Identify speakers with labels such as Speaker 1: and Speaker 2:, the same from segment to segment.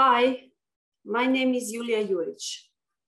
Speaker 1: Hi, my name is Julia Juric.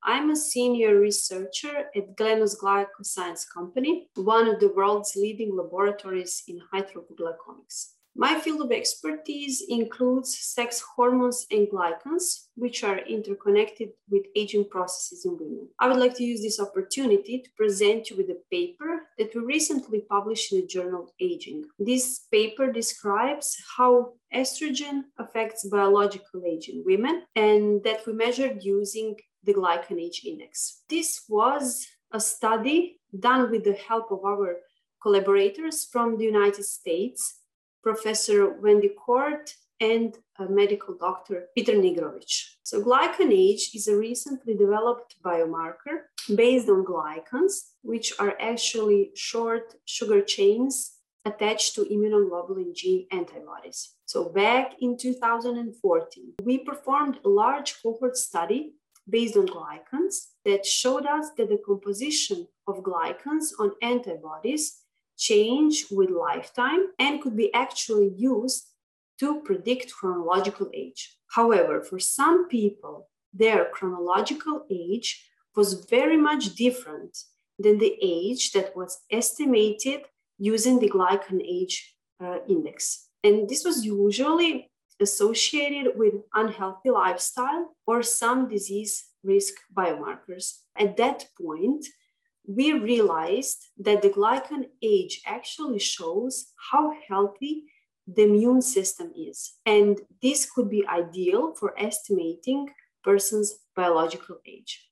Speaker 1: I'm a senior researcher at Genos Glycoscience Company, one of the world's leading laboratories in high throughput glycomics. My field of expertise includes sex hormones and glycans, which are interconnected with aging processes in women. I would like to use this opportunity to present you with a paper that we recently published in the journal Aging. This paper describes how estrogen affects biological age in women and that we measured using the glycan age index. This was a study done with the help of our collaborators from the United States Professor Wendy Kohrt and medical doctor Peter Nigrovic. So glycan age is a recently developed biomarker based on glycans, which are actually short sugar chains attached to immunoglobulin G antibodies. So back in 2014, we performed a large cohort study based on glycans that showed us that the composition of glycans on antibodies change with lifetime and could be actually used to predict chronological age. However, for some people, their chronological age was very much different than the age that was estimated using the glycan age uh, index. And this was usually associated with unhealthy lifestyle or some disease risk biomarkers. At that point, we realized that the glycan age actually shows how healthy the immune system is. And this could be ideal for estimating person's biological age.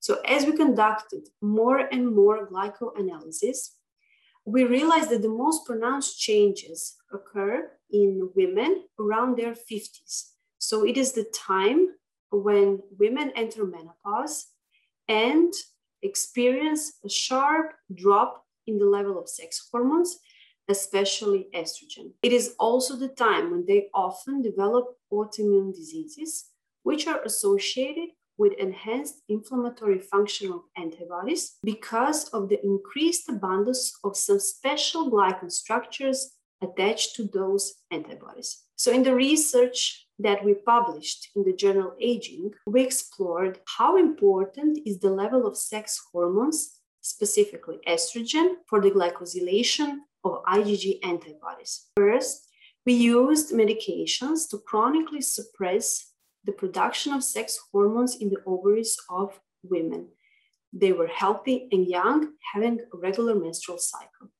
Speaker 1: So as we conducted more and more glycoanalysis, we realized that the most pronounced changes occur in women around their 50s. So it is the time when women enter menopause and experience a sharp drop in the level of sex hormones, especially estrogen. It is also the time when they often develop autoimmune diseases, which are associated with enhanced inflammatory function of antibodies because of the increased abundance of some special glycan structures attached to those antibodies. So, in the research that we published in the journal Aging, we explored how important is the level of sex hormones, specifically estrogen, for the glycosylation of IgG antibodies. First, we used medications to chronically suppress the production of sex hormones in the ovaries of women. They were healthy and young, having a regular menstrual cycle.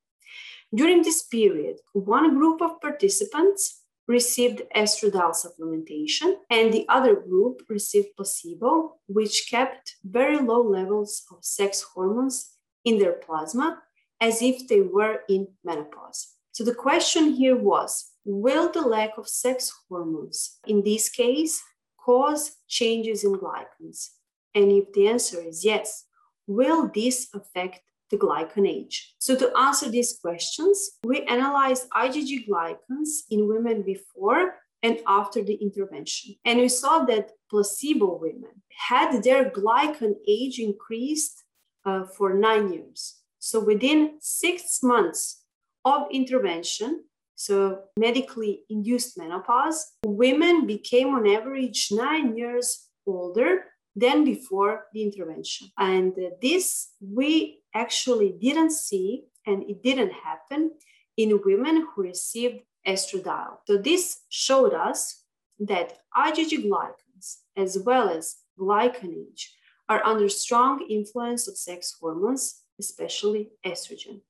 Speaker 1: During this period, one group of participants received estradiol supplementation, and the other group received placebo, which kept very low levels of sex hormones in their plasma as if they were in menopause. So the question here was Will the lack of sex hormones, in this case, cause changes in glycans? And if the answer is yes, will this affect the glycan age. So to answer these questions, we analyzed IgG glycans in women before and after the intervention. And we saw that placebo women had their glycan age increased uh, for nine years. So within six months of intervention, so medically induced menopause, women became on average nine years older than before the intervention. And this we actually didn't see, and it didn't happen in women who received estradiol. So this showed us that IgG glycans, as well as glycanage, are under strong influence of sex hormones, especially estrogen,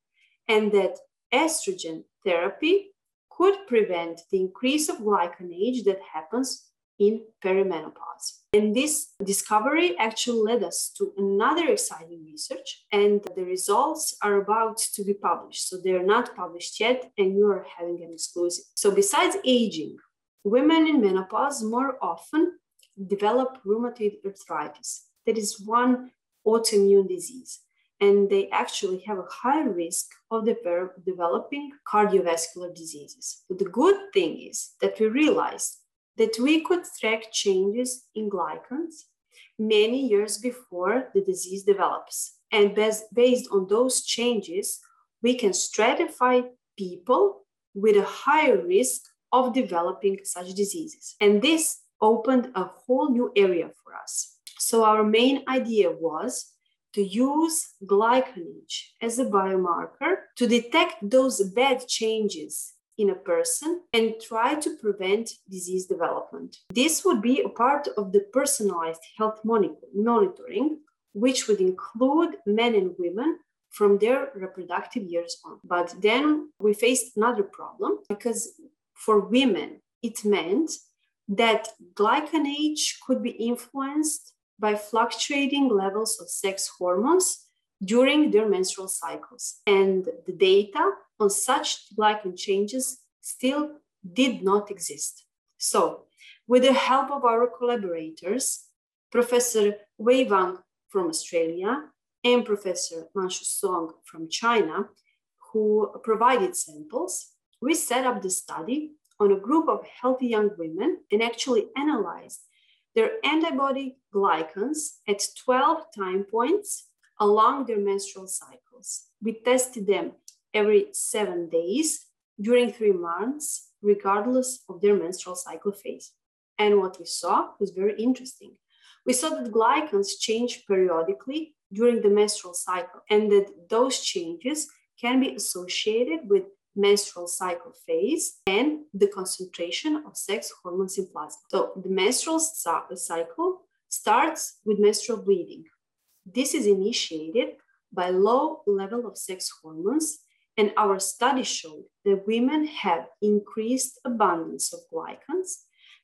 Speaker 1: and that estrogen therapy could prevent the increase of glycan age that happens in perimenopause. And this discovery actually led us to another exciting research, and the results are about to be published. So they're not published yet, and you are having an exclusive. So, besides aging, women in menopause more often develop rheumatoid arthritis. That is one autoimmune disease. And they actually have a high risk of developing cardiovascular diseases. But the good thing is that we realized that we could track changes in glycans many years before the disease develops. And based on those changes, we can stratify people with a higher risk of developing such diseases. And this opened a whole new area for us. So our main idea was to use glycanage as a biomarker to detect those bad changes in a person and try to prevent disease development. This would be a part of the personalized health monitoring, which would include men and women from their reproductive years on. But then we faced another problem because for women, it meant that glycanage could be influenced by fluctuating levels of sex hormones during their menstrual cycles. And the data on such glycan changes still did not exist. So, with the help of our collaborators, Professor Wei Wang from Australia and Professor Manshu Song from China, who provided samples, we set up the study on a group of healthy young women and actually analyzed their antibody glycans at 12 time points along their menstrual cycles. We tested them every seven days during three months, regardless of their menstrual cycle phase. And what we saw was very interesting. We saw that glycans change periodically during the menstrual cycle, and that those changes can be associated with menstrual cycle phase and the concentration of sex hormones in plasma. So the menstrual cycle starts with menstrual bleeding. This is initiated by low level of sex hormones and our study showed that women have increased abundance of glycans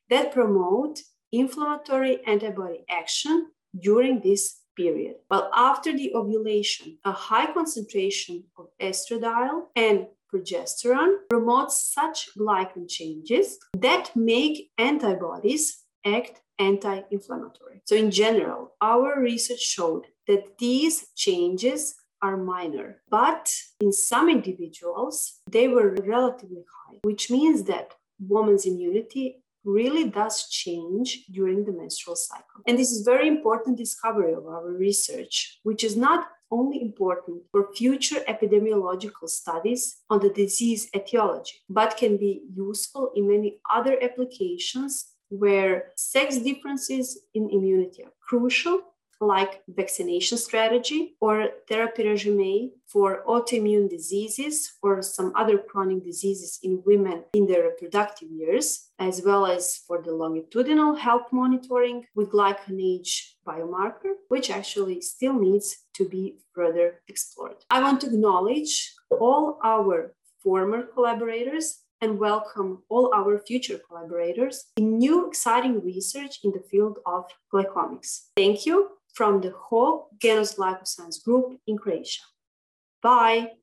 Speaker 1: that promote inflammatory antibody action during this period. While after the ovulation, a high concentration of estradiol and progesterone promotes such glycan changes that make antibodies act anti inflammatory. So, in general, our research showed that these changes are minor, but in some individuals, they were relatively high, which means that woman's immunity really does change during the menstrual cycle. And this is very important discovery of our research, which is not only important for future epidemiological studies on the disease etiology, but can be useful in many other applications where sex differences in immunity are crucial like vaccination strategy or therapy regime for autoimmune diseases or some other chronic diseases in women in their reproductive years, as well as for the longitudinal health monitoring with glycanage biomarker, which actually still needs to be further explored. I want to acknowledge all our former collaborators and welcome all our future collaborators in new exciting research in the field of glycomics. Thank you from the whole Genos Glycoscience group in Croatia. Bye.